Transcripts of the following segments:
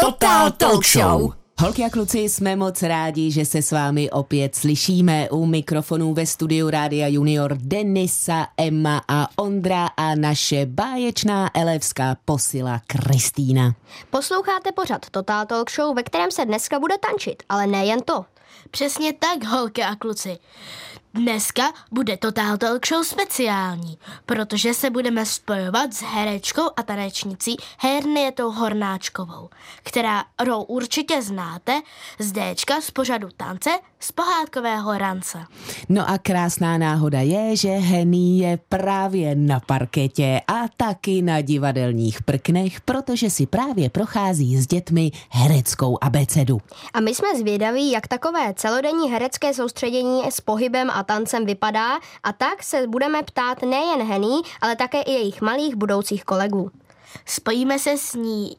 Total Talk Show. Holky a kluci, jsme moc rádi, že se s vámi opět slyšíme u mikrofonů ve studiu Rádia Junior Denisa, Emma a Ondra a naše báječná elevská posila Kristýna. Posloucháte pořad Total Talk Show, ve kterém se dneska bude tančit, ale nejen to. Přesně tak, holky a kluci. Dneska bude Total Talk Show speciální, protože se budeme spojovat s herečkou a tanečnicí Hernietou Hornáčkovou, která rou určitě znáte z Dčka z pořadu tance z pohádkového rance. No a krásná náhoda je, že Henny je právě na parketě a taky na divadelních prknech, protože si právě prochází s dětmi hereckou abecedu. A my jsme zvědaví, jak takové celodenní herecké soustředění s pohybem a tancem vypadá a tak se budeme ptát nejen Henny, ale také i jejich malých budoucích kolegů. Spojíme se s ní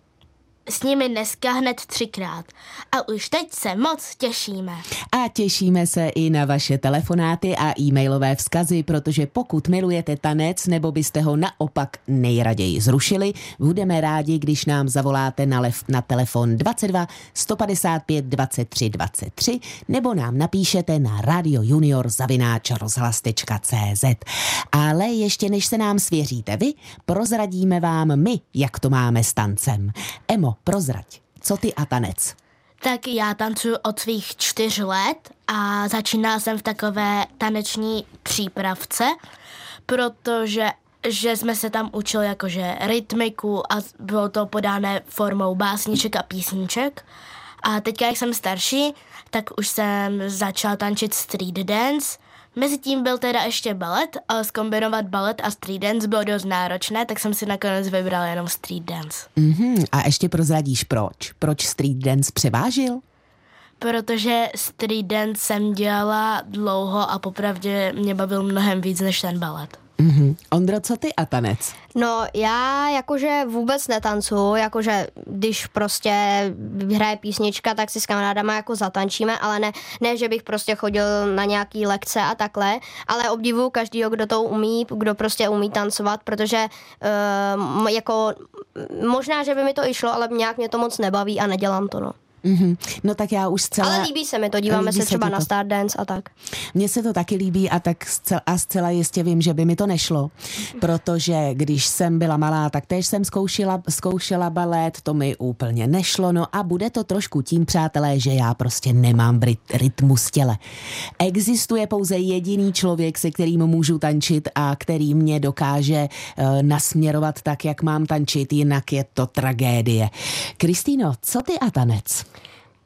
s nimi dneska hned třikrát. A už teď se moc těšíme. A těšíme se i na vaše telefonáty a e-mailové vzkazy, protože pokud milujete tanec nebo byste ho naopak nejraději zrušili, budeme rádi, když nám zavoláte na, lef, na telefon 22 155 23 23 nebo nám napíšete na Radio Junior zavináč rozhlas.cz. Ale ještě než se nám svěříte vy, prozradíme vám my, jak to máme s tancem. Emo, prozrať, co ty a tanec? Tak já tancuji od svých čtyř let a začínala jsem v takové taneční přípravce, protože že jsme se tam učili jakože rytmiku a bylo to podané formou básniček a písniček. A teďka, jak jsem starší, tak už jsem začala tančit street dance – Mezitím byl teda ještě balet, ale zkombinovat balet a street dance bylo dost náročné, tak jsem si nakonec vybral jenom street dance. Mm-hmm. A ještě prozradíš proč? Proč street dance převážil? Protože street dance jsem dělala dlouho a popravdě mě bavil mnohem víc než ten balet. Mm-hmm. Ondro, co ty a tanec? No já jakože vůbec netancu, jakože když prostě hraje písnička, tak si s kamarádama jako zatančíme, ale ne, ne, že bych prostě chodil na nějaký lekce a takhle, ale obdivu každýho, kdo to umí, kdo prostě umí tancovat, protože uh, jako možná, že by mi to išlo, ale nějak mě to moc nebaví a nedělám to, no. Mm-hmm. No tak já už zcela... Ale líbí se mi to, díváme se třeba se na Stardance a tak. Mně se to taky líbí a tak zcela, a zcela jistě vím, že by mi to nešlo, protože když jsem byla malá, tak též jsem zkoušela, zkoušela balet, to mi úplně nešlo, no a bude to trošku tím, přátelé, že já prostě nemám rytmus těle. Existuje pouze jediný člověk, se kterým můžu tančit a který mě dokáže uh, nasměrovat tak, jak mám tančit, jinak je to tragédie. Kristýno, co ty a tanec?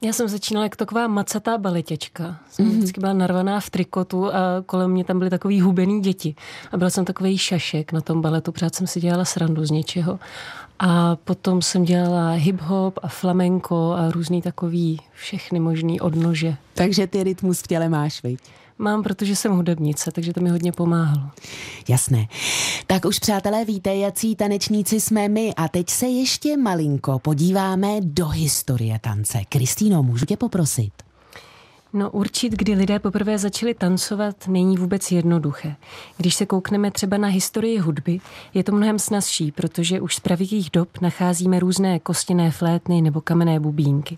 Já jsem začínala jako taková macatá baletěčka. Jsem mm-hmm. vždycky byla narvaná v trikotu a kolem mě tam byly takový hubený děti. A byla jsem takový šašek na tom baletu, protože jsem si dělala srandu z něčeho. A potom jsem dělala hip-hop a flamenko a různý takový všechny možný odnože. Takže ty rytmus v těle máš, viď? Mám, protože jsem hudebnice, takže to mi hodně pomáhalo. Jasné. Tak už přátelé víte, jací tanečníci jsme my a teď se ještě malinko podíváme do historie tance. Kristýno, můžu tě poprosit? No určit, kdy lidé poprvé začali tancovat, není vůbec jednoduché. Když se koukneme třeba na historii hudby, je to mnohem snazší, protože už z pravěkých dob nacházíme různé kostěné flétny nebo kamenné bubínky.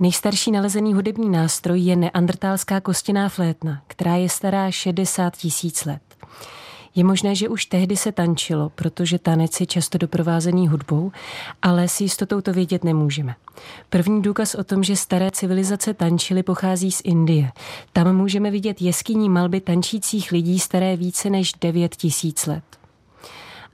Nejstarší nalezený hudební nástroj je neandrtálská kostěná flétna, která je stará 60 tisíc let. Je možné, že už tehdy se tančilo, protože tanec je často doprovázený hudbou, ale s jistotou to vědět nemůžeme. První důkaz o tom, že staré civilizace tančily, pochází z Indie. Tam můžeme vidět jeskyní malby tančících lidí staré více než 9 tisíc let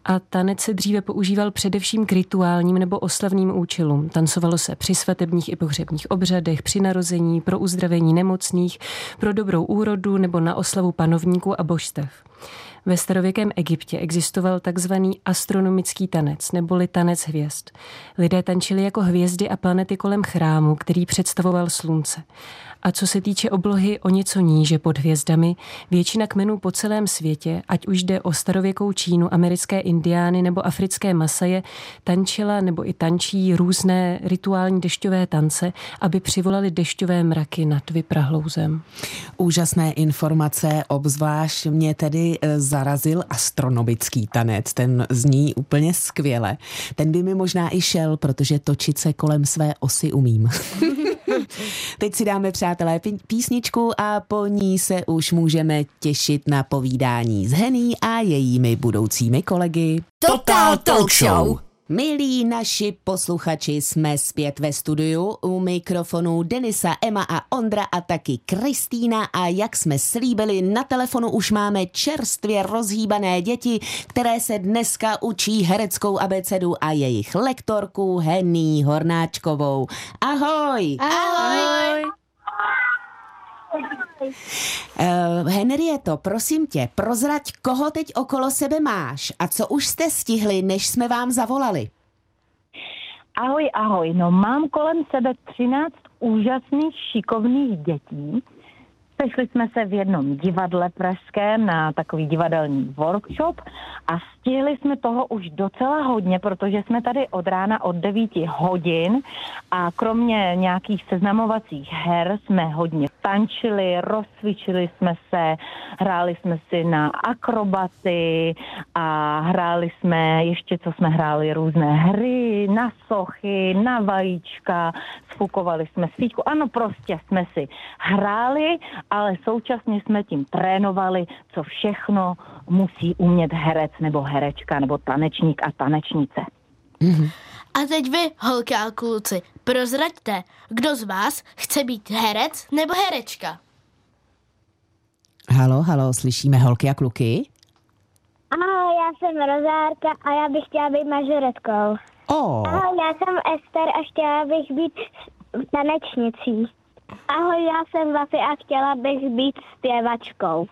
a tanec se dříve používal především k rituálním nebo oslavným účelům. Tancovalo se při svatebních i pohřebních obřadech, při narození, pro uzdravení nemocných, pro dobrou úrodu nebo na oslavu panovníků a božstev. Ve starověkém Egyptě existoval takzvaný astronomický tanec, neboli tanec hvězd. Lidé tančili jako hvězdy a planety kolem chrámu, který představoval slunce. A co se týče oblohy o něco níže pod hvězdami, většina kmenů po celém světě, ať už jde o starověkou Čínu, americké indiány nebo africké masaje, tančila nebo i tančí různé rituální dešťové tance, aby přivolali dešťové mraky nad vyprahlou zem. Úžasné informace, obzvlášť mě tedy eh, zarazil astronomický tanec, ten zní úplně skvěle. Ten by mi možná i šel, protože točit se kolem své osy umím. Teď si dáme, přátelé, písničku a po ní se už můžeme těšit na povídání s Hený a jejími budoucími kolegy. Total Talk Show! Milí naši posluchači, jsme zpět ve studiu u mikrofonu Denisa, Emma a Ondra a taky Kristýna a jak jsme slíbili, na telefonu už máme čerstvě rozhýbané děti, které se dneska učí hereckou abecedu a jejich lektorku Henny Hornáčkovou. Ahoj! Ahoj! Uh, Henrieto, prosím tě, prozrať, koho teď okolo sebe máš a co už jste stihli, než jsme vám zavolali? Ahoj, ahoj. No mám kolem sebe 13 úžasných, šikovných dětí, Sešli jsme se v jednom divadle pražském na takový divadelní workshop a stihli jsme toho už docela hodně, protože jsme tady od rána od 9 hodin a kromě nějakých seznamovacích her jsme hodně tančili, rozcvičili jsme se, hráli jsme si na akrobaty a hráli jsme, ještě co jsme hráli, různé hry, na sochy, na vajíčka, sfukovali jsme svíčku. Ano, prostě jsme si hráli ale současně jsme tím trénovali, co všechno musí umět herec nebo herečka nebo tanečník a tanečnice. Mm-hmm. A teď vy, holky a kluci, prozraďte, kdo z vás chce být herec nebo herečka? Halo, halo, slyšíme holky a kluky? Ahoj, já jsem Rozárka a já bych chtěla být mažoretkou. Oh. Ahoj, já jsem Ester a chtěla bych být tanečnicí. Ahoj, já jsem Vafy a chtěla bych být zpěvačkou.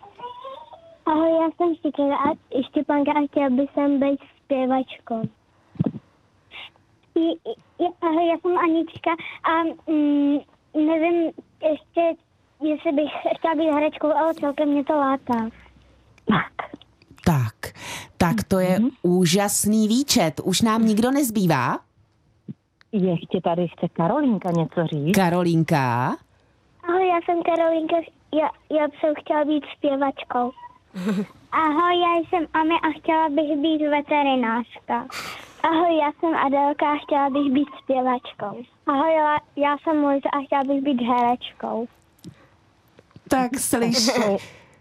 Ahoj, já jsem Štěpánka a, Štěpánka a chtěla bych jsem být zpěvačkou. Ahoj, já jsem Anička a mm, nevím ještě, jestli bych chtěla být herečkou, ale celkem mě to látá. Tak. Tak, tak to je mm-hmm. úžasný výčet. Už nám nikdo nezbývá? Ještě tady chce Karolínka něco říct. Karolínka? Ahoj, já jsem Karolínka, já, já jsem chtěla být zpěvačkou. Ahoj, já jsem Amy a chtěla bych být veterinářka. Ahoj, já jsem Adelka a chtěla bych být zpěvačkou. Ahoj, já, já jsem Luisa a chtěla bych být herečkou. Tak slyš.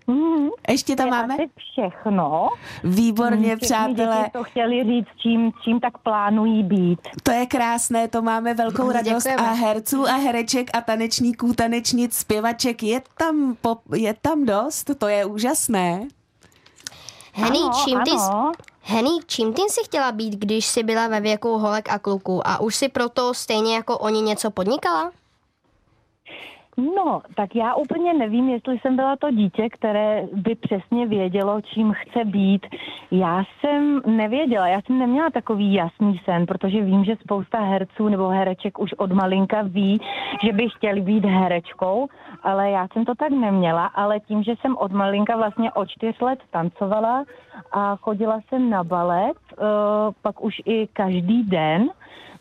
Mm, ještě tam máme? Asi všechno. Výborně, mm, přátelé. to chtěli říct, čím, čím tak plánují být. To je krásné, to máme velkou radost Děkujeme. a herců a hereček a tanečníků, tanečnic, zpěvaček, je tam, pop, je tam dost, to je úžasné. Henny, čím ty, Henny, čím ty jsi chtěla být, když jsi byla ve věku holek a kluků a už si proto stejně jako oni něco podnikala? No, tak já úplně nevím, jestli jsem byla to dítě, které by přesně vědělo, čím chce být. Já jsem nevěděla, já jsem neměla takový jasný sen, protože vím, že spousta herců nebo hereček už od malinka ví, že by chtěli být herečkou, ale já jsem to tak neměla, ale tím, že jsem od malinka vlastně od čtyř let tancovala a chodila jsem na balet, uh, pak už i každý den,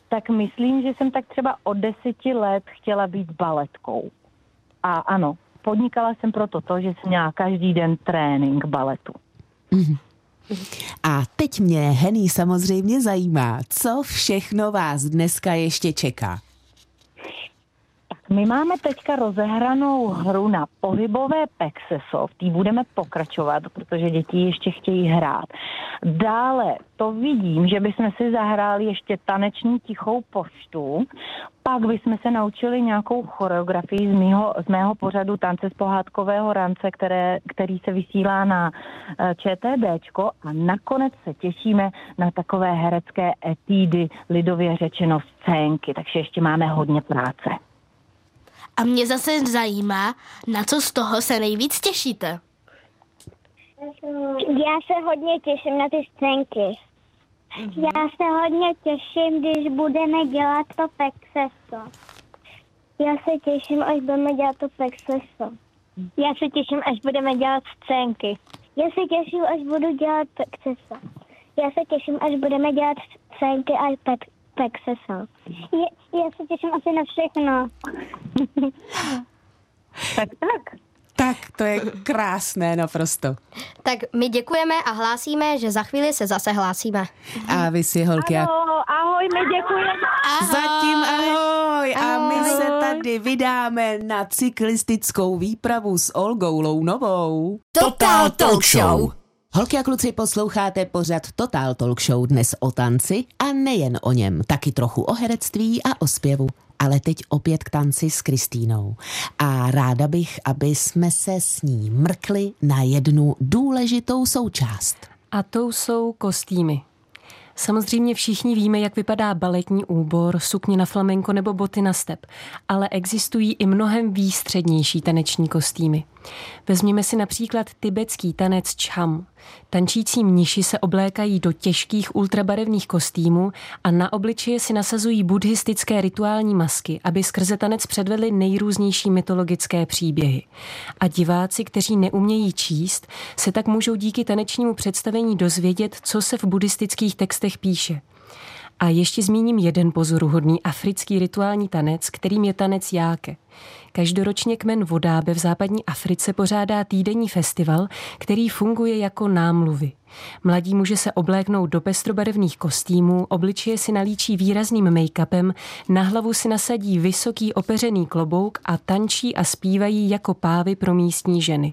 tak myslím, že jsem tak třeba od deseti let chtěla být baletkou. A ano, podnikala jsem proto to, že jsem měla každý den trénink baletu. Mm-hmm. A teď mě Henny samozřejmě zajímá, co všechno vás dneska ještě čeká. My máme teďka rozehranou hru na pohybové Pexeso, v té budeme pokračovat, protože děti ještě chtějí hrát. Dále to vidím, že bychom si zahráli ještě taneční tichou poštu, pak bychom se naučili nějakou choreografii z mého, z mého pořadu tance z pohádkového rance, které, který se vysílá na eh, ČTBčko a nakonec se těšíme na takové herecké etídy, lidově řečeno scénky, takže ještě máme hodně práce. A mě zase zajímá, na co z toho se nejvíc těšíte. Já se hodně těším na ty scénky. Mm-hmm. Já se hodně těším, když budeme dělat to pexeso. Já se těším, až budeme dělat to pexeso. Já se těším, až budeme dělat scénky. Já se těším, až budu dělat pexeso. Já se těším, až budeme dělat scénky a pe- pexeso. Já, já se těším asi na všechno. tak, tak. Tak to je krásné naprosto. Tak my děkujeme a hlásíme, že za chvíli se zase hlásíme. A vy si holky. A... Ahoj, ahoj, my děkujeme. Zatím ahoj. A my se tady vydáme na cyklistickou výpravu s Olgou Lounovou. Total Talk Show. Holky a kluci, posloucháte pořad Total Talk Show dnes o tanci a nejen o něm, taky trochu o herectví a o zpěvu. Ale teď opět k tanci s Kristýnou. A ráda bych, aby jsme se s ní mrkli na jednu důležitou součást. A to jsou kostýmy. Samozřejmě všichni víme, jak vypadá baletní úbor, sukně na flamenko nebo boty na step, ale existují i mnohem výstřednější taneční kostýmy. Vezměme si například tibetský tanec čham. Tančící mniši se oblékají do těžkých ultrabarevných kostýmů a na obličeje si nasazují buddhistické rituální masky, aby skrze tanec předvedli nejrůznější mytologické příběhy. A diváci, kteří neumějí číst, se tak můžou díky tanečnímu představení dozvědět, co se v buddhistických textech píše. A ještě zmíním jeden pozoruhodný africký rituální tanec, kterým je tanec jáke. Každoročně kmen Vodábe v západní Africe pořádá týdenní festival, který funguje jako námluvy. Mladí muže se obléknou do pestrobarevných kostýmů, obličeje si nalíčí výrazným make-upem, na hlavu si nasadí vysoký opeřený klobouk a tančí a zpívají jako pávy pro místní ženy.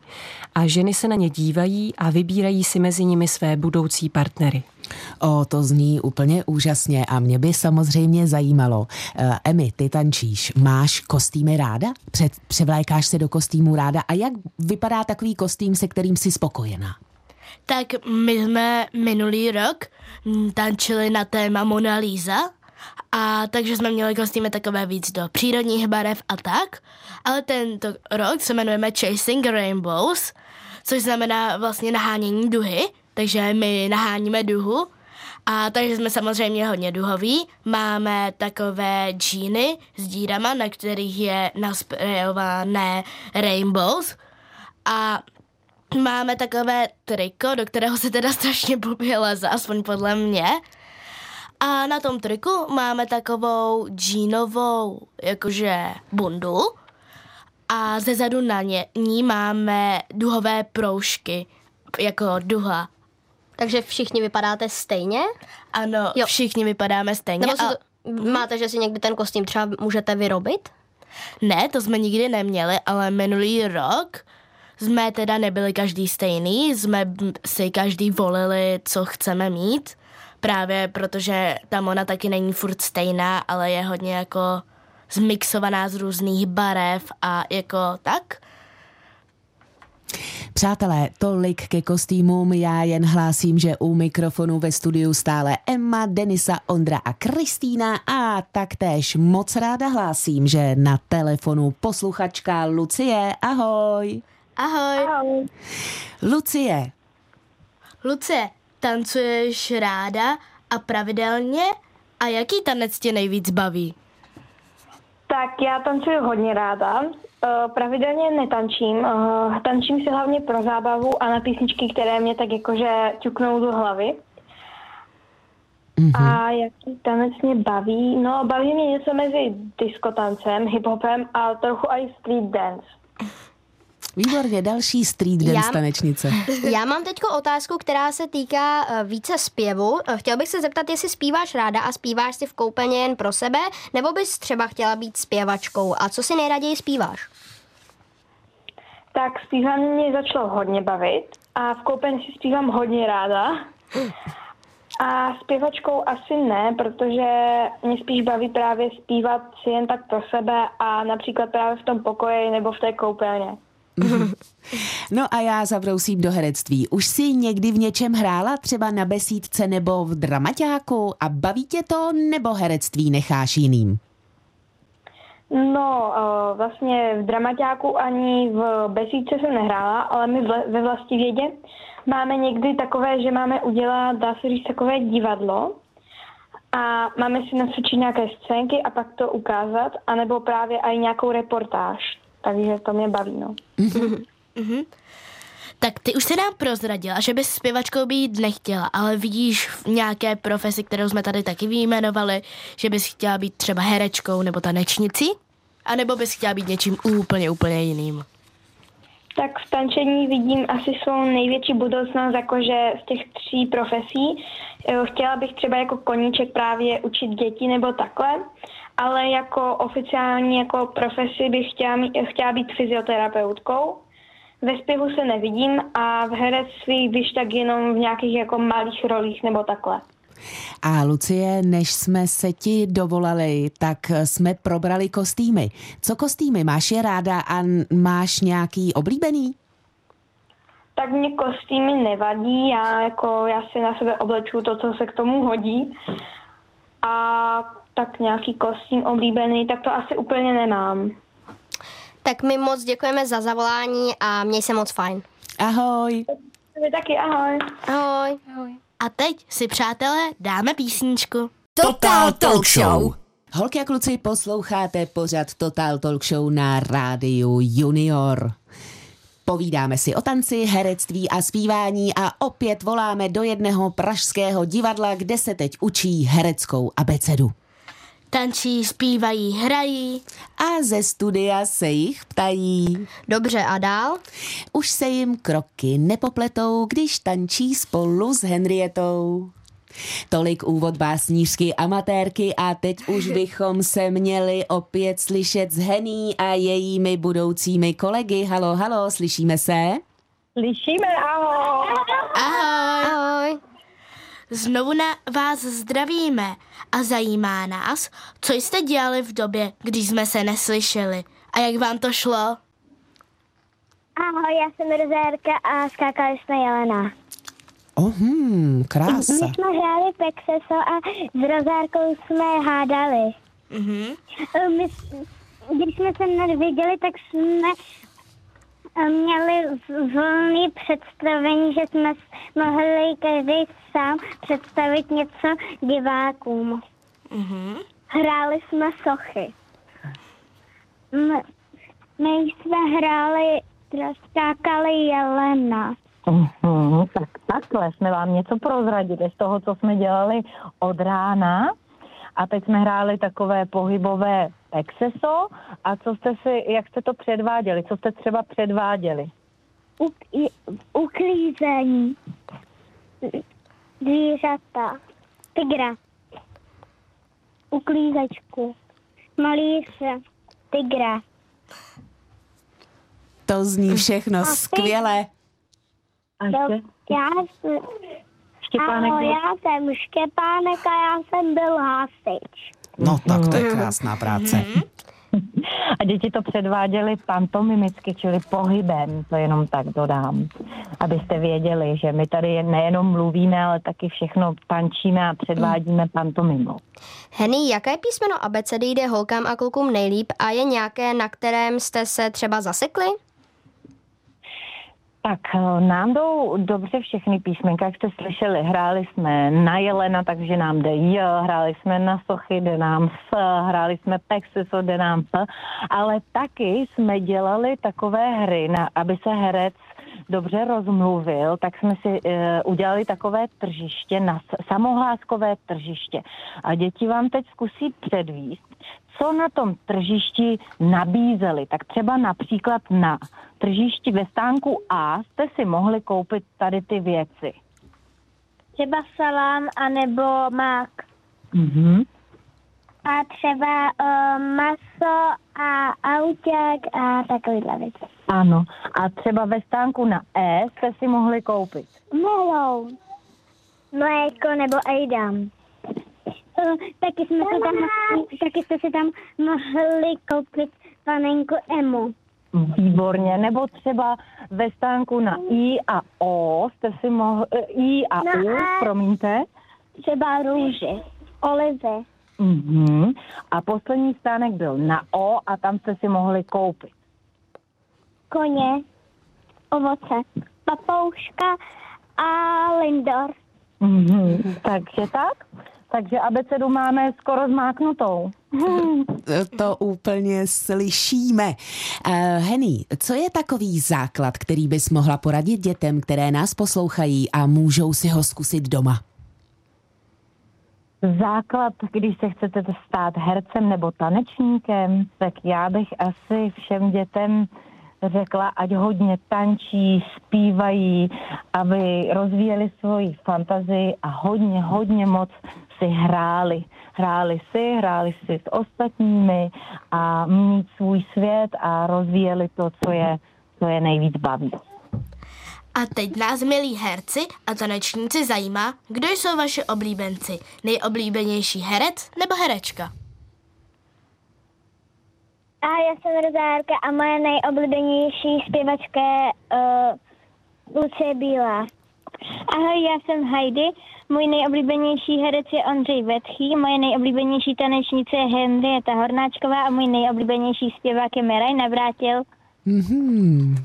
A ženy se na ně dívají a vybírají si mezi nimi své budoucí partnery. O, to zní úplně úžasně a mě by samozřejmě zajímalo. Uh, Emi, ty tančíš, máš kostýmy ráda? Před, převlékáš se do kostýmu ráda? A jak vypadá takový kostým, se kterým jsi spokojená? Tak my jsme minulý rok tančili na téma Mona Lisa, a takže jsme měli kostýmy takové víc do přírodních barev a tak. Ale tento rok se jmenujeme Chasing Rainbows, což znamená vlastně nahánění duhy, takže my naháníme duhu. A takže jsme samozřejmě hodně duhoví. Máme takové džíny s dírama, na kterých je nasprejované rainbows. A máme takové triko, do kterého se teda strašně blbě leze, aspoň podle mě. A na tom triku máme takovou džínovou, jakože bundu. A ze zadu na ně, ní máme duhové proužky, jako duha. Takže všichni vypadáte stejně? Ano, jo. všichni vypadáme stejně. Nebo a... to, máte, že si někdy ten kostým třeba můžete vyrobit? Ne, to jsme nikdy neměli, ale minulý rok jsme teda nebyli každý stejný, jsme si každý volili, co chceme mít, právě protože ta Mona taky není furt stejná, ale je hodně jako zmixovaná z různých barev a jako tak. Přátelé, tolik ke kostýmům, já jen hlásím, že u mikrofonu ve studiu stále Emma, Denisa, Ondra a Kristýna a taktéž moc ráda hlásím, že na telefonu posluchačka Lucie, ahoj. Ahoj. Ahoj. Lucie. Lucie, tancuješ ráda a pravidelně? A jaký tanec tě nejvíc baví? Tak já tancuju hodně ráda. Uh, pravidelně netančím. Uh, tančím si hlavně pro zábavu a na písničky, které mě tak jakože ťuknou do hlavy. Mm-hmm. A jaký tanec mě baví? No, baví mě něco mezi diskotancem, hiphopem a trochu i street dance. Výborně, další street dance já, tanečnice. Já mám teď otázku, která se týká uh, více zpěvu. Uh, chtěl bych se zeptat, jestli zpíváš ráda a zpíváš si v koupelně jen pro sebe, nebo bys třeba chtěla být zpěvačkou. A co si nejraději zpíváš? Tak zpívání mě začalo hodně bavit a v koupelně si zpívám hodně ráda. A zpěvačkou asi ne, protože mě spíš baví právě zpívat si jen tak pro sebe a například právě v tom pokoji nebo v té koupelně. No a já zabrousím do herectví. Už jsi někdy v něčem hrála, třeba na besídce nebo v dramaťáku a baví tě to, nebo herectví necháš jiným? No, uh, vlastně v dramaťáku ani v besídce jsem nehrála, ale my ve vlasti vědě máme někdy takové, že máme udělat, dá se říct, takové divadlo a máme si nacvičit nějaké scénky a pak to ukázat, anebo právě i nějakou reportáž. Takže to mě baví, no. Mm-hmm. Tak ty už se nám prozradila, že bys zpěvačkou být nechtěla, ale vidíš v nějaké profesi, kterou jsme tady taky vyjmenovali, že bys chtěla být třeba herečkou nebo tanečnicí? A nebo bys chtěla být něčím úplně, úplně jiným? tak v tančení vidím asi svou největší budoucnost jakože z těch tří profesí. Chtěla bych třeba jako koníček právě učit děti nebo takhle, ale jako oficiální jako profesi bych chtěla, mít- chtěla být fyzioterapeutkou. Ve zpěvu se nevidím a v herectví když tak jenom v nějakých jako malých rolích nebo takhle. A Lucie, než jsme se ti dovolali, tak jsme probrali kostýmy. Co kostýmy? Máš je ráda a máš nějaký oblíbený? Tak mě kostýmy nevadí, já, jako, já si na sebe obleču to, co se k tomu hodí. A tak nějaký kostým oblíbený, tak to asi úplně nemám. Tak my moc děkujeme za zavolání a měj se moc fajn. Ahoj. Vy taky ahoj. Ahoj. A teď si, přátelé, dáme písničku. Total Talk Show. Holky a kluci, posloucháte pořad Total Talk Show na rádiu Junior. Povídáme si o tanci, herectví a zpívání a opět voláme do jednoho pražského divadla, kde se teď učí hereckou abecedu. Tančí, zpívají, hrají. A ze studia se jich ptají. Dobře, a dál? Už se jim kroky nepopletou, když tančí spolu s Henrietou. Tolik úvod básnířky amatérky a teď už bychom se měli opět slyšet s Hení a jejími budoucími kolegy. Halo, halo, slyšíme se? Slyšíme, ahoj. Ahoj. Znovu na vás zdravíme a zajímá nás, co jste dělali v době, když jsme se neslyšeli a jak vám to šlo. Ahoj, já jsem Rozérka a skákali jsme Jelena. Oh, hmm, krása. My jsme hráli Pexeso a s Rozárkou jsme hádali. Mhm. My, když jsme se neviděli, tak jsme měli volný představení, že jsme mohli každý sám představit něco divákům. Mhm. Hráli jsme sochy. My, my jsme hráli, skákali Jelena. Mhm, tak takhle jsme vám něco prozradili z toho, co jsme dělali od rána. A teď jsme hráli takové pohybové exeso. A co jste si, jak jste to předváděli? Co jste třeba předváděli? U, i- uklízení. Zvířata. Tygra. Uklízečku. Malíře. Tygra. To zní všechno skvěle. A ještě Já jsem, Štěpánek ahoj, byl- já jsem Štěpánek a já jsem byl hasič. No tak to je krásná práce. A děti to předváděli pantomimicky, čili pohybem, to jenom tak dodám. Abyste věděli, že my tady jen- nejenom mluvíme, ale taky všechno tančíme a předvádíme pantomimou. Henny, jaké písmeno abecedy jde holkám a klukům nejlíp a je nějaké, na kterém jste se třeba zasekli? Tak eh, nám jdou dobře všechny písmenka, jak jste slyšeli. Hráli jsme na Jelena, takže nám jde J, hráli jsme na Sochy, jde nám S, hráli jsme Pexeso, jde nám P, ale taky jsme dělali takové hry, na, aby se herec dobře rozmluvil, tak jsme si uh, udělali takové tržiště, na, samohláskové tržiště. A děti vám teď zkusí předvíst, co na tom tržišti nabízeli. Tak třeba například na tržišti ve stánku A jste si mohli koupit tady ty věci. Třeba salám anebo mák. Mm-hmm. A třeba uh, maso a auták a takovýhle věci. Ano. A třeba ve stánku na E jste si mohli koupit. Melou. Mléko nebo ejdam. Uh, taky, jsme si tam, taky jste si tam mohli koupit panenku Emu. Výborně. Nebo třeba ve stánku na I a O jste si mohli... I a Na U, A. promiňte. Třeba růži, olivy, Mm-hmm. A poslední stánek byl na O a tam jste si mohli koupit. koně, ovoce, papouška a lindor. Mm-hmm. Takže tak? Takže abecedu máme skoro zmáknutou. To úplně slyšíme. Uh, Henny, co je takový základ, který bys mohla poradit dětem, které nás poslouchají a můžou si ho zkusit doma? Základ, když se chcete stát hercem nebo tanečníkem, tak já bych asi všem dětem řekla, ať hodně tančí, zpívají, aby rozvíjeli svoji fantazii a hodně, hodně moc si hráli. Hráli si, hráli si s ostatními a mít svůj svět a rozvíjeli to, co je, co je nejvíc baví. A teď nás, milí herci a tanečníci, zajímá, kdo jsou vaši oblíbenci. Nejoblíbenější herec nebo herečka? A já jsem Rozárka a moje nejoblíbenější zpěvačka je uh, Lucie Bílá. Ahoj, já jsem Heidi. Můj nejoblíbenější herec je Ondřej Vetchý, moje nejoblíbenější tanečnice je Henrieta Hornáčková a můj nejoblíbenější zpěvák je Miraj Navrátil. Mm-hmm.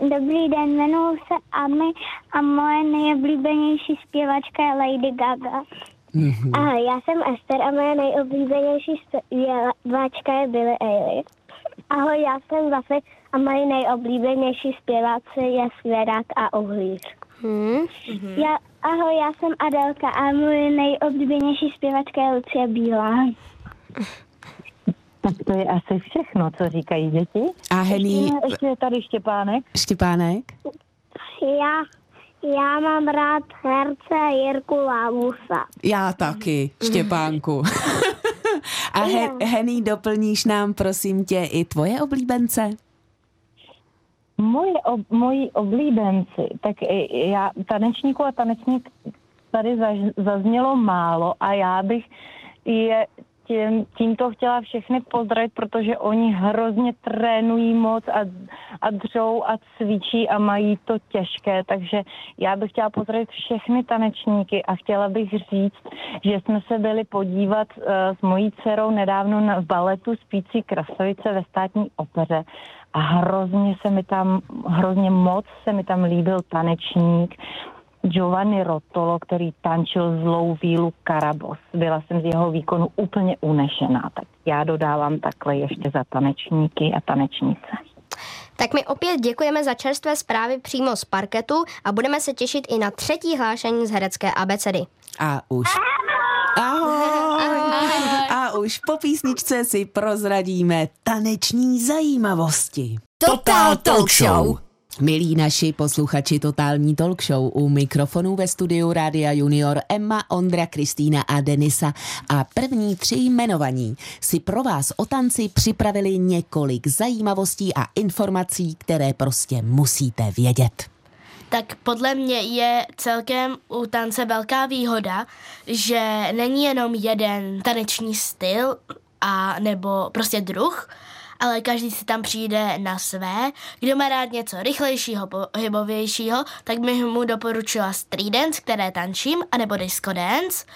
Dobrý den, jmenuji se Ami a moje nejoblíbenější zpěvačka je Lady Gaga. Mm-hmm. Ahoj, já jsem Esther a moje nejoblíbenější zpěvačka je Billie Eilish. Ahoj, já jsem Zafy a moje nejoblíbenější zpěváci je Svěrák a Uhlíř. Hmm. Mm-hmm. Já, ahoj, já jsem Adelka a moje nejoblíbenější zpěvačka je Lucie Bílá. Tak to je asi všechno, co říkají děti. A Henny... Ještě, ještě je tady Štěpánek. Štěpánek? Já, já mám rád herce Jirku Lámusa. Já taky, Štěpánku. A he, Henny, doplníš nám, prosím tě, i tvoje oblíbence? Moje, ob, moji oblíbenci, tak já tanečníku a tanečník tady zaž, zaznělo málo a já bych je tím, tímto chtěla všechny pozdravit, protože oni hrozně trénují moc a, a dřou a cvičí a mají to těžké, takže já bych chtěla pozdravit všechny tanečníky a chtěla bych říct, že jsme se byli podívat uh, s mojí dcerou nedávno na baletu Spící krasavice ve státní opeře a hrozně se mi tam, hrozně moc se mi tam líbil tanečník, Giovanni Rotolo, který tančil zlou vílu Karabos. Byla jsem z jeho výkonu úplně unešená, tak já dodávám takhle ještě za tanečníky a tanečnice. Tak my opět děkujeme za čerstvé zprávy přímo z parketu a budeme se těšit i na třetí hlášení z herecké abecedy. A už. Ahoj. Ahoj. A už po písničce si prozradíme taneční zajímavosti. Total Talk Show. Milí naši posluchači Totální talk show u mikrofonů ve studiu Rádia Junior Emma, Ondra, Kristýna a Denisa a první tři jmenovaní si pro vás o tanci připravili několik zajímavostí a informací, které prostě musíte vědět. Tak podle mě je celkem u tance velká výhoda, že není jenom jeden taneční styl a nebo prostě druh, ale každý si tam přijde na své. Kdo má rád něco rychlejšího, pohybovějšího, tak bych mu doporučila street dance, které tančím, anebo disco dance.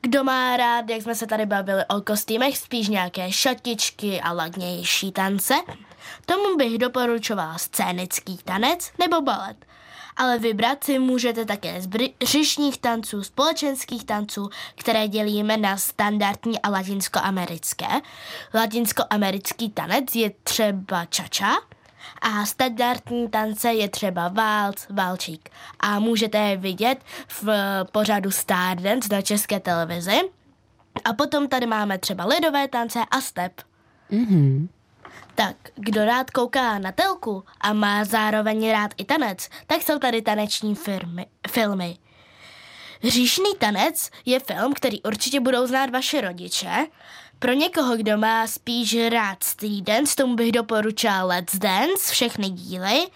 Kdo má rád, jak jsme se tady bavili o kostýmech, spíš nějaké šatičky a ladnější tance, tomu bych doporučovala scénický tanec nebo balet ale vybrat si můžete také z břišních tanců, společenských tanců, které dělíme na standardní a latinskoamerické. Latinskoamerický tanec je třeba čača, a standardní tance je třeba válc, válčík. A můžete je vidět v pořadu Stardance na české televizi. A potom tady máme třeba lidové tance a step. Mm-hmm. Tak, kdo rád kouká na telku a má zároveň rád i tanec, tak jsou tady taneční firmy, filmy. Říšný tanec je film, který určitě budou znát vaše rodiče. Pro někoho, kdo má spíš rád street dance, tomu bych doporučila Let's Dance, všechny díly.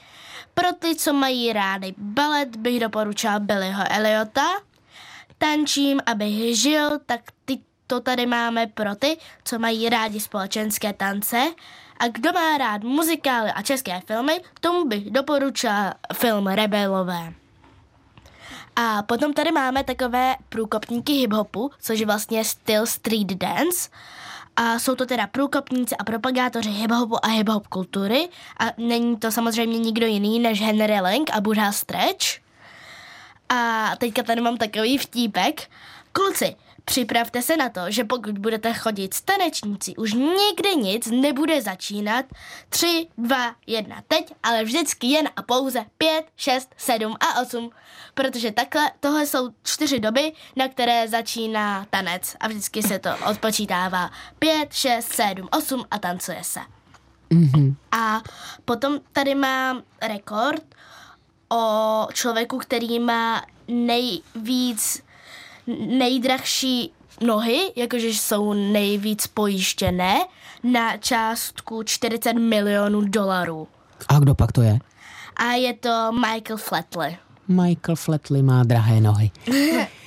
Pro ty, co mají rády balet, bych doporučila Billyho Eliota. Tančím, abych žil, tak ty to tady máme pro ty, co mají rádi společenské tance. A kdo má rád muzikály a české filmy, tomu bych doporučila film Rebelové. A potom tady máme takové průkopníky hiphopu, což je vlastně styl street dance. A jsou to teda průkopníci a propagátoři hiphopu a hiphop kultury. A není to samozřejmě nikdo jiný než Henry Link a Buddha Stretch. A teďka tady mám takový vtípek. Kluci, Připravte se na to, že pokud budete chodit s tanečníci, už nikdy nic nebude začínat 3, 2, 1 teď, ale vždycky jen a pouze 5, 6, 7 a 8, protože takhle, tohle jsou čtyři doby, na které začíná tanec a vždycky se to odpočítává 5, 6, 7, 8 a tancuje se. Mm-hmm. A potom tady mám rekord o člověku, který má nejvíc, nejdrahší nohy, jakože jsou nejvíc pojištěné, na částku 40 milionů dolarů. A kdo pak to je? A je to Michael Flatley. Michael Flatley má drahé nohy.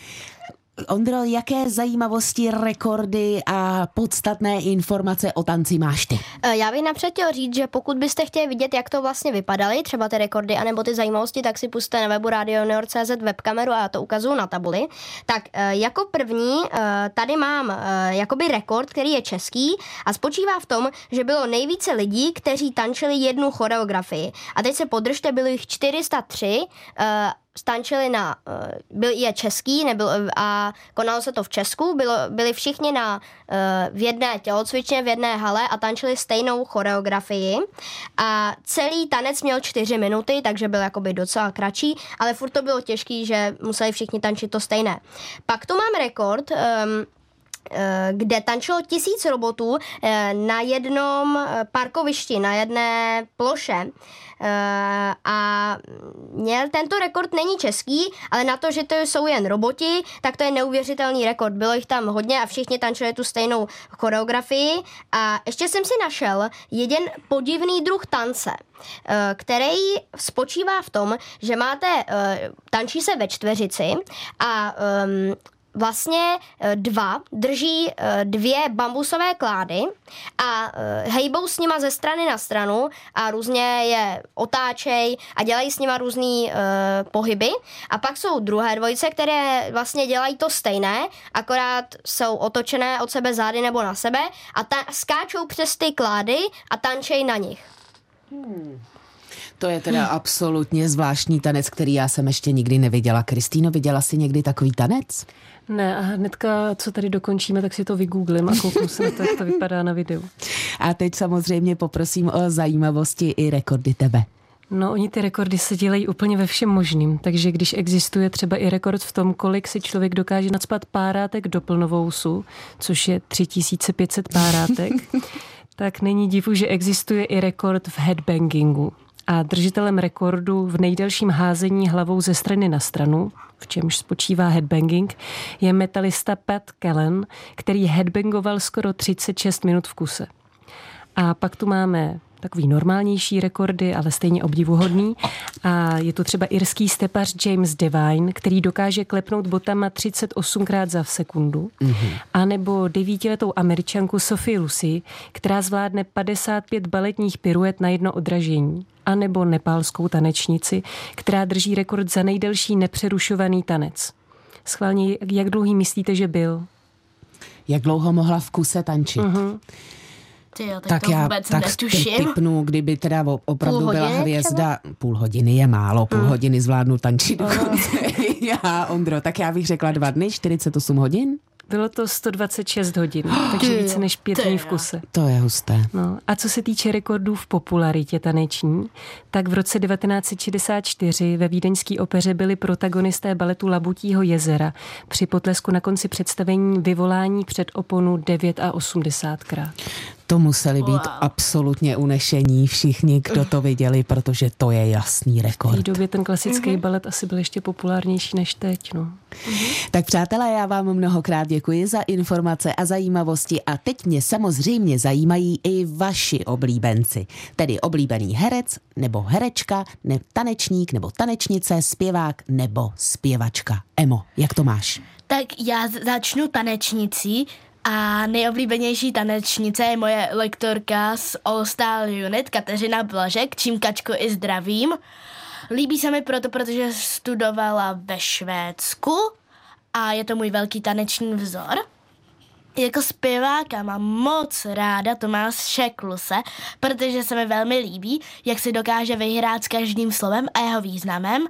Ondro, jaké zajímavosti, rekordy a podstatné informace o tanci máš ty? E, já bych napřed chtěl říct, že pokud byste chtěli vidět, jak to vlastně vypadaly, třeba ty rekordy anebo ty zajímavosti, tak si puste na webu radioneur.cz webkameru a já to ukazuju na tabuli. Tak e, jako první e, tady mám jakoby rekord, který je český a spočívá v tom, že bylo nejvíce lidí, kteří tančili jednu choreografii. A teď se podržte, bylo jich 403 stančili na, eh, byl je český nebyl, a konalo se to v Česku, bylo, byli všichni na, eh, v jedné tělocvičně, v jedné hale a tančili stejnou choreografii a celý tanec měl čtyři minuty, takže byl jakoby docela kratší, ale furt to bylo těžký, že museli všichni tančit to stejné. Pak tu mám rekord, um, kde tančilo tisíc robotů na jednom parkovišti, na jedné ploše. Eh, a měl tento rekord není český, ale na to, že to jsou jen roboti, tak to je neuvěřitelný rekord. Bylo jich tam hodně a všichni tančili tu stejnou choreografii a ještě jsem si našel jeden podivný druh tance, eh, který spočívá v tom, že máte, eh, tančí se ve čtveřici a ehm, vlastně eh, dva drží eh, dvě bambusové klády a eh, hejbou s nima ze strany na stranu a různě je otáčej a dělají s nima různé pohyby. A pak jsou druhé dvojice, které vlastně dělají to stejné, akorát jsou otočené od sebe zády nebo na sebe a ta- skáčou přes ty klády a tančej na nich. Hmm. To je teda absolutně zvláštní tanec, který já jsem ještě nikdy neviděla. Kristýno, viděla jsi někdy takový tanec? Ne, a hnedka, co tady dokončíme, tak si to vygooglím a kouknu se na to, jak to vypadá na videu. A teď samozřejmě poprosím o zajímavosti i rekordy tebe. No, oni ty rekordy se dělají úplně ve všem možným, takže když existuje třeba i rekord v tom, kolik si člověk dokáže nadspat párátek do plnovousu, což je 3500 párátek, tak není divu, že existuje i rekord v headbangingu a držitelem rekordu v nejdelším házení hlavou ze strany na stranu, v čemž spočívá headbanging, je metalista Pat Kellen, který headbangoval skoro 36 minut v kuse. A pak tu máme takový normálnější rekordy, ale stejně obdivuhodný. A je to třeba irský stepař James Devine, který dokáže klepnout botama 38krát za sekundu. Mm-hmm. A nebo devítiletou američanku Sophie Lucy, která zvládne 55 baletních piruet na jedno odražení a nebo nepálskou tanečnici, která drží rekord za nejdelší nepřerušovaný tanec. Schválně, jak dlouhý myslíte, že byl? Jak dlouho mohla v kuse tančit? Uh-huh. Ty jo, tak, tak to já vůbec tak netuším. typnu, kdyby teda opravdu půl byla hvězda, třeba? půl hodiny je málo, půl hmm. hodiny zvládnu tančit dokonce. já, Ondro, tak já bych řekla dva dny, 48 hodin. Bylo to 126 hodin, takže více než pět dní v kuse. To je husté. No, a co se týče rekordů v popularitě taneční, tak v roce 1964 ve Vídeňské opeře byli protagonisté baletu Labutího jezera při potlesku na konci představení vyvolání před oponu 9 a 80 krát. To museli být wow. absolutně unešení všichni, kdo to viděli, protože to je jasný rekord. V té době ten klasický mm-hmm. balet asi byl ještě populárnější než teď. No. Mm-hmm. Tak přátelé, já vám mnohokrát děkuji za informace a zajímavosti a teď mě samozřejmě zajímají i vaši oblíbenci, tedy oblíbený herec nebo herečka, ne tanečník nebo tanečnice, zpěvák nebo zpěvačka. Emo, jak to máš? Tak já začnu tanečnicí, a nejoblíbenější tanečnice je moje lektorka z All Star Unit, Kateřina Blažek, čím Kačko i zdravím. Líbí se mi proto, protože studovala ve Švédsku a je to můj velký taneční vzor. Jako zpěváka mám moc ráda Tomáše Kluse, protože se mi velmi líbí, jak si dokáže vyhrát s každým slovem a jeho významem.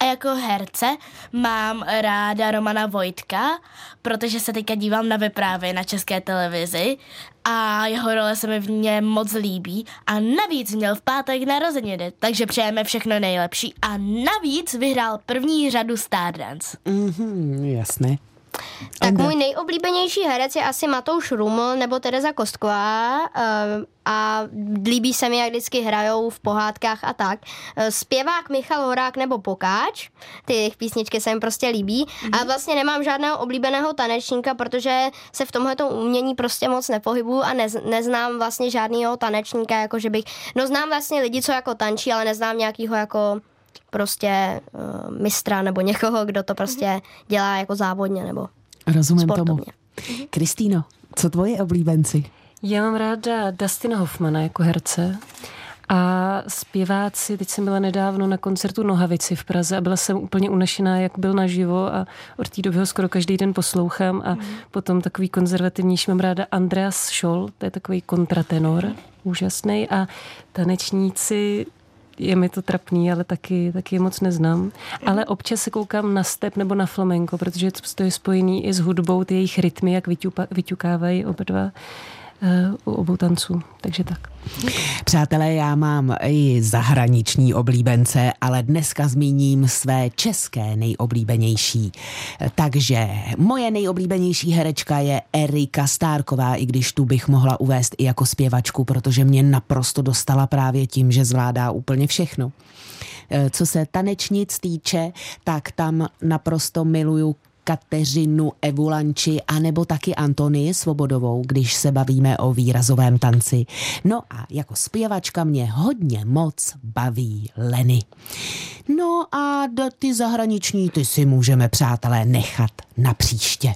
A jako herce mám ráda Romana Vojtka, protože se teďka dívám na vyprávy na české televizi a jeho role se mi v něm moc líbí a navíc měl v pátek narozeniny, takže přejeme všechno nejlepší a navíc vyhrál první řadu Stardance. Mhm, jasné. Tak můj nejoblíbenější herec je asi Matouš Ruml nebo Tereza Kostková eh, a líbí se mi, jak vždycky hrajou v pohádkách a tak. Eh, Zpěvák Michal Horák nebo Pokáč, ty jejich písničky se mi prostě líbí. A vlastně nemám žádného oblíbeného tanečníka, protože se v tomhle umění prostě moc nepohybuju a nez, neznám vlastně žádného tanečníka, jako že bych, no znám vlastně lidi, co jako tančí, ale neznám nějakýho jako prostě uh, mistra nebo někoho, kdo to prostě dělá jako závodně nebo Rozumím tomu. sportovně. Kristýno, co tvoje oblíbenci? Já mám ráda Dustina Hoffmana jako herce a zpěváci, teď jsem byla nedávno na koncertu Nohavici v Praze a byla jsem úplně unešená, jak byl naživo a od té doby ho skoro každý den poslouchám a potom takový konzervativnější mám ráda Andreas Scholl, to je takový kontratenor, úžasný a tanečníci je mi to trapný, ale taky, taky je moc neznám. Ale občas se koukám na step nebo na flamenko, protože to je spojený i s hudbou, ty jejich rytmy, jak vyťupa, vyťukávají oba dva u obou tanců. Takže tak. Přátelé, já mám i zahraniční oblíbence, ale dneska zmíním své české nejoblíbenější. Takže moje nejoblíbenější herečka je Erika Stárková, i když tu bych mohla uvést i jako zpěvačku, protože mě naprosto dostala právě tím, že zvládá úplně všechno. Eh, Co se tanečnic týče, tak tam naprosto miluju Kateřinu Evulanči a nebo taky Antonii Svobodovou, když se bavíme o výrazovém tanci. No a jako zpěvačka mě hodně moc baví Leny. No a do ty zahraniční ty si můžeme, přátelé, nechat na příště.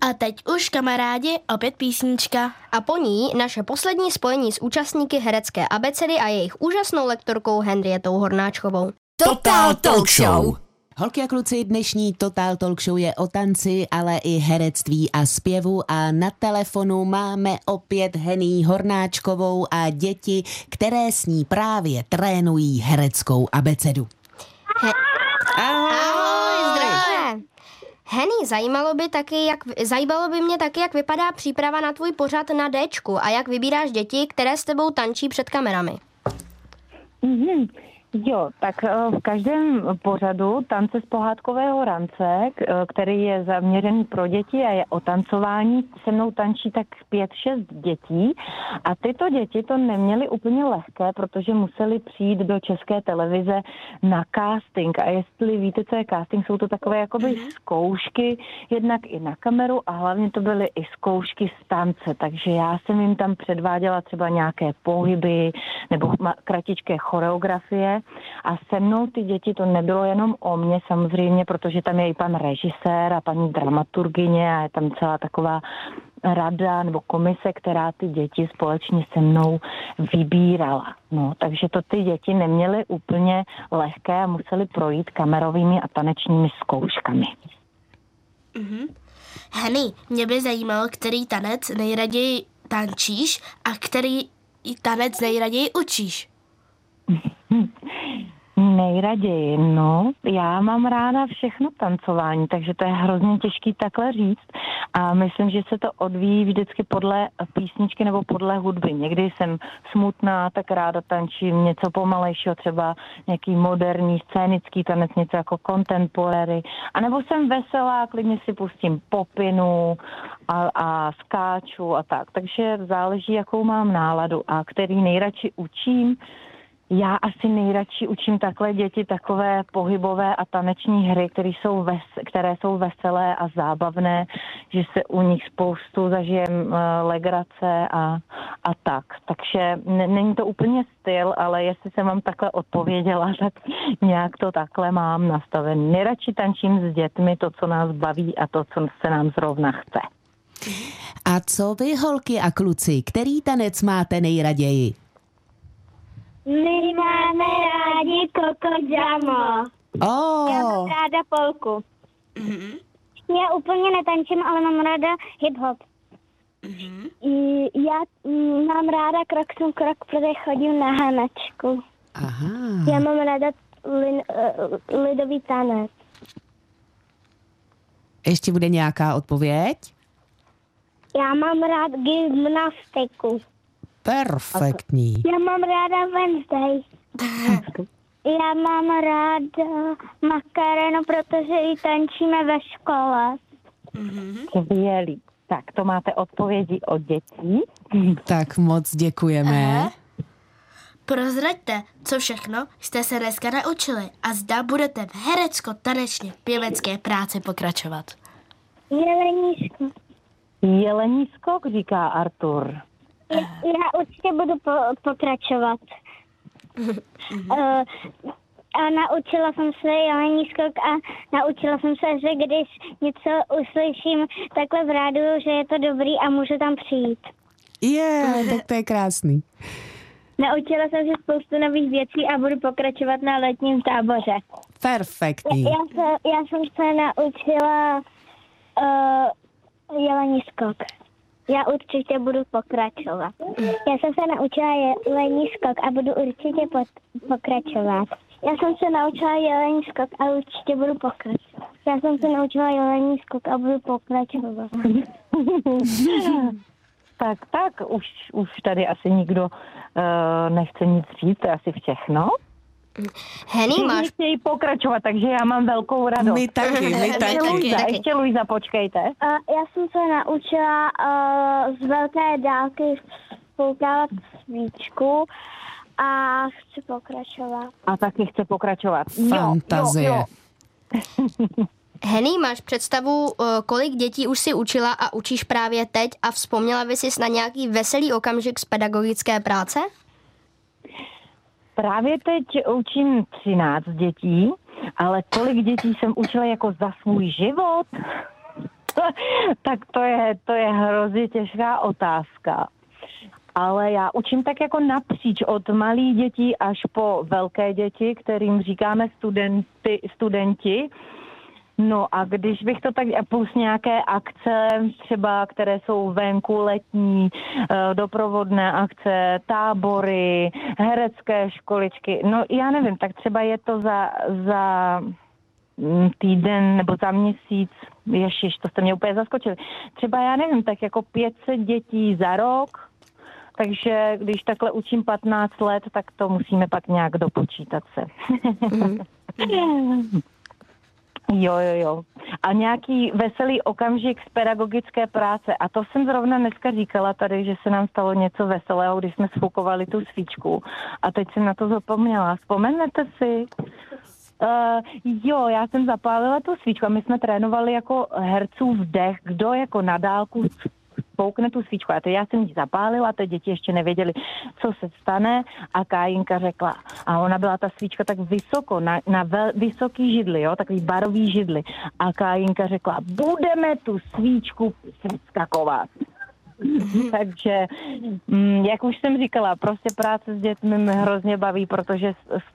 A teď už, kamarádi, opět písnička. A po ní naše poslední spojení s účastníky herecké abecedy a jejich úžasnou lektorkou Henrietou Hornáčkovou. Total Talk Show. Holky a kluci, dnešní Total Talk Show je o tanci, ale i herectví a zpěvu a na telefonu máme opět Hený Hornáčkovou a děti, které s ní právě trénují hereckou abecedu. Ahoj, zdravé! Henny, zajímalo by, taky, jak, zajímalo by mě taky, jak vypadá příprava na tvůj pořad na Dčku a jak vybíráš děti, které s tebou tančí před kamerami. Mhm. Jo, tak eh, v každém pořadu tance z pohádkového rance, eh, který je zaměřený pro děti a je o tancování, se mnou tančí tak pět, šest dětí. A tyto děti to neměly úplně lehké, protože museli přijít do české televize na casting. A jestli víte, co je casting, jsou to takové jakoby zkoušky, jednak i na kameru a hlavně to byly i zkoušky z tance, takže já jsem jim tam předváděla třeba nějaké pohyby nebo kratičké choreografie a se mnou ty děti to nebylo jenom o mě samozřejmě, protože tam je i pan režisér a paní dramaturgině a je tam celá taková rada nebo komise, která ty děti společně se mnou vybírala. No, takže to ty děti neměly úplně lehké a museli projít kamerovými a tanečními zkouškami. Henny, mě by zajímalo, který tanec nejraději tančíš a který tanec nejraději učíš. Nejraději, no, já mám ráda všechno tancování, takže to je hrozně těžký takhle říct a myslím, že se to odvíjí vždycky podle písničky nebo podle hudby. Někdy jsem smutná, tak ráda tančím něco pomalejšího, třeba nějaký moderní scénický tanec, něco jako contemporary, anebo jsem veselá, klidně si pustím popinu a, a skáču a tak. Takže záleží, jakou mám náladu a který nejradši učím, já asi nejradši učím takhle děti takové pohybové a taneční hry, které jsou, ves, které jsou veselé a zábavné, že se u nich spoustu zažijem uh, legrace a, a tak. Takže není to úplně styl, ale jestli jsem vám takhle odpověděla, tak nějak to takhle mám nastavené. Nejradši tančím s dětmi to, co nás baví a to, co se nám zrovna chce. A co vy, holky a kluci, který tanec máte nejraději? My máme rádi Coco Jamo. Já mám Oh, ráda polku. Já úplně netančím, ale mám ráda hip-hop. I Já mm, mám ráda krok jsem krok, protože chodím na hanačku. aha. Já mám ráda lin, uh, lidový tanec. Ještě bude nějaká odpověď? Já mám rád gymnastiku. Perfektní. Já mám ráda Wednesday. Já mám ráda Makarenu, protože ji tančíme ve škole. Skvělý. Tak to máte odpovědi od dětí. Tak moc děkujeme. Aha. Prozraďte, co všechno jste se dneska naučili a zda budete v herecko-tanečně pěvecké práci pokračovat. Jeleníško. Jelení skok, říká Artur. Já určitě budu po, pokračovat. uh, a naučila jsem se jelení skok a naučila jsem se, že když něco uslyším takhle v rádiu, že je to dobrý a můžu tam přijít. Je, tak to je krásný. Naučila jsem se spoustu nových věcí a budu pokračovat na letním táboře. Perfektní. Já, se, já jsem se naučila uh, jelení skok. Já určitě budu pokračovat. Já jsem se naučila jelení skok a budu určitě pot, pokračovat. Já jsem se naučila jelení skok a určitě budu pokračovat. Já jsem se naučila jelení skok a budu pokračovat. Tak, tak, už, už tady asi nikdo uh, nechce nic říct, to je asi všechno. Henny, Všichni máš chtějí pokračovat, takže já mám velkou radost. My taky, my Ještě taky. Luisa, taky. ještě Luisa, počkejte. Uh, já jsem se naučila uh, z velké dálky spoukávat svíčku a chci pokračovat. A taky chce pokračovat. Fantazie. Jo, jo, jo. Henny, máš představu, eh, kolik dětí už si učila a učíš právě teď a vzpomněla by si na nějaký veselý okamžik z pedagogické práce? Právě teď učím 13 dětí, ale kolik dětí jsem učila jako za svůj život? tak to je, to je hrozně těžká otázka. Ale já učím tak jako napříč od malých dětí až po velké děti, kterým říkáme studenty, studenti. No a když bych to tak, plus nějaké akce, třeba které jsou venku letní, eh, doprovodné akce, tábory, herecké školičky, no já nevím, tak třeba je to za, za mm, týden nebo za měsíc, ježiš, to jste mě úplně zaskočili. Třeba já nevím, tak jako 500 dětí za rok, takže když takhle učím 15 let, tak to musíme pak nějak dopočítat se. Jo, jo, jo. A nějaký veselý okamžik z pedagogické práce. A to jsem zrovna dneska říkala tady, že se nám stalo něco veselého, když jsme sfukovali tu svíčku. A teď jsem na to zapomněla. Vzpomenete si? Uh, jo, já jsem zapálila tu svíčku a my jsme trénovali jako herců vdech, kdo jako na dálku spoukne tu svíčku. A to já jsem ji zapálila, ty děti ještě nevěděli, co se stane a Kájinka řekla, a ona byla ta svíčka tak vysoko, na, na vel, vysoký židli, jo, takový barový židli. A Kájinka řekla, budeme tu svíčku přeskakovat. Takže, mm, jak už jsem říkala, prostě práce s dětmi mě hrozně baví, protože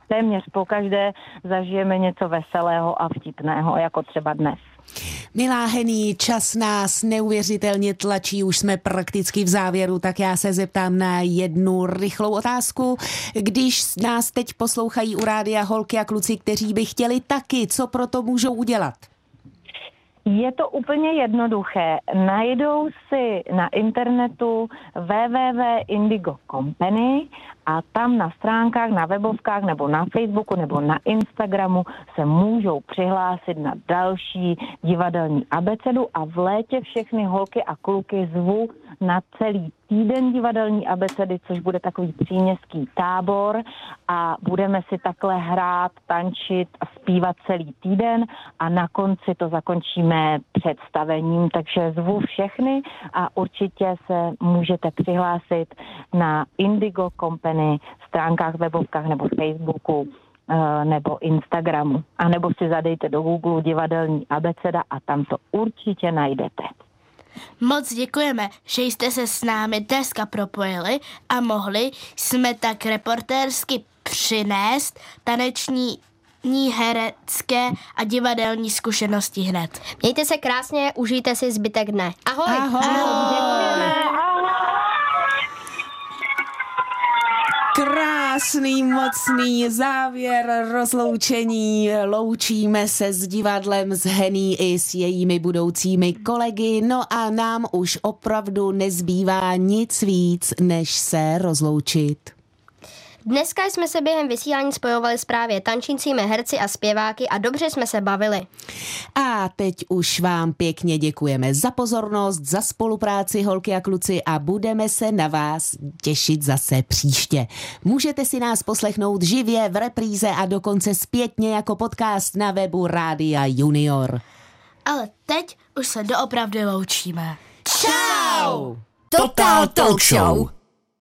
téměř po každé zažijeme něco veselého a vtipného, jako třeba dnes. Milá Henny, čas nás neuvěřitelně tlačí, už jsme prakticky v závěru, tak já se zeptám na jednu rychlou otázku. Když nás teď poslouchají u rádia holky a kluci, kteří by chtěli taky, co pro to můžou udělat? Je to úplně jednoduché. Najdou si na internetu www.indigo Company a tam na stránkách, na webovkách nebo na Facebooku nebo na Instagramu se můžou přihlásit na další divadelní abecedu a v létě všechny holky a kluky zvu na celý týden divadelní abecedy, což bude takový příměstský tábor a budeme si takhle hrát, tančit a zpívat celý týden a na konci to zakončíme představením, takže zvu všechny a určitě se můžete přihlásit na Indigo Company stránkách, webovkách nebo Facebooku eh, nebo Instagramu. A nebo si zadejte do Google divadelní abeceda a tam to určitě najdete. Moc děkujeme, že jste se s námi dneska propojili a mohli jsme tak reportérsky přinést taneční ní herecké a divadelní zkušenosti hned. Mějte se krásně, užijte si zbytek dne. Ahoj! Ahoj! Krásný, mocný závěr rozloučení. Loučíme se s divadlem, s Henny i s jejími budoucími kolegy. No a nám už opravdu nezbývá nic víc, než se rozloučit. Dneska jsme se během vysílání spojovali s právě tančícími herci a zpěváky a dobře jsme se bavili. A teď už vám pěkně děkujeme za pozornost, za spolupráci holky a kluci a budeme se na vás těšit zase příště. Můžete si nás poslechnout živě v repríze a dokonce zpětně jako podcast na webu Rádia Junior. Ale teď už se doopravdy loučíme. Ciao! Total Talk Show!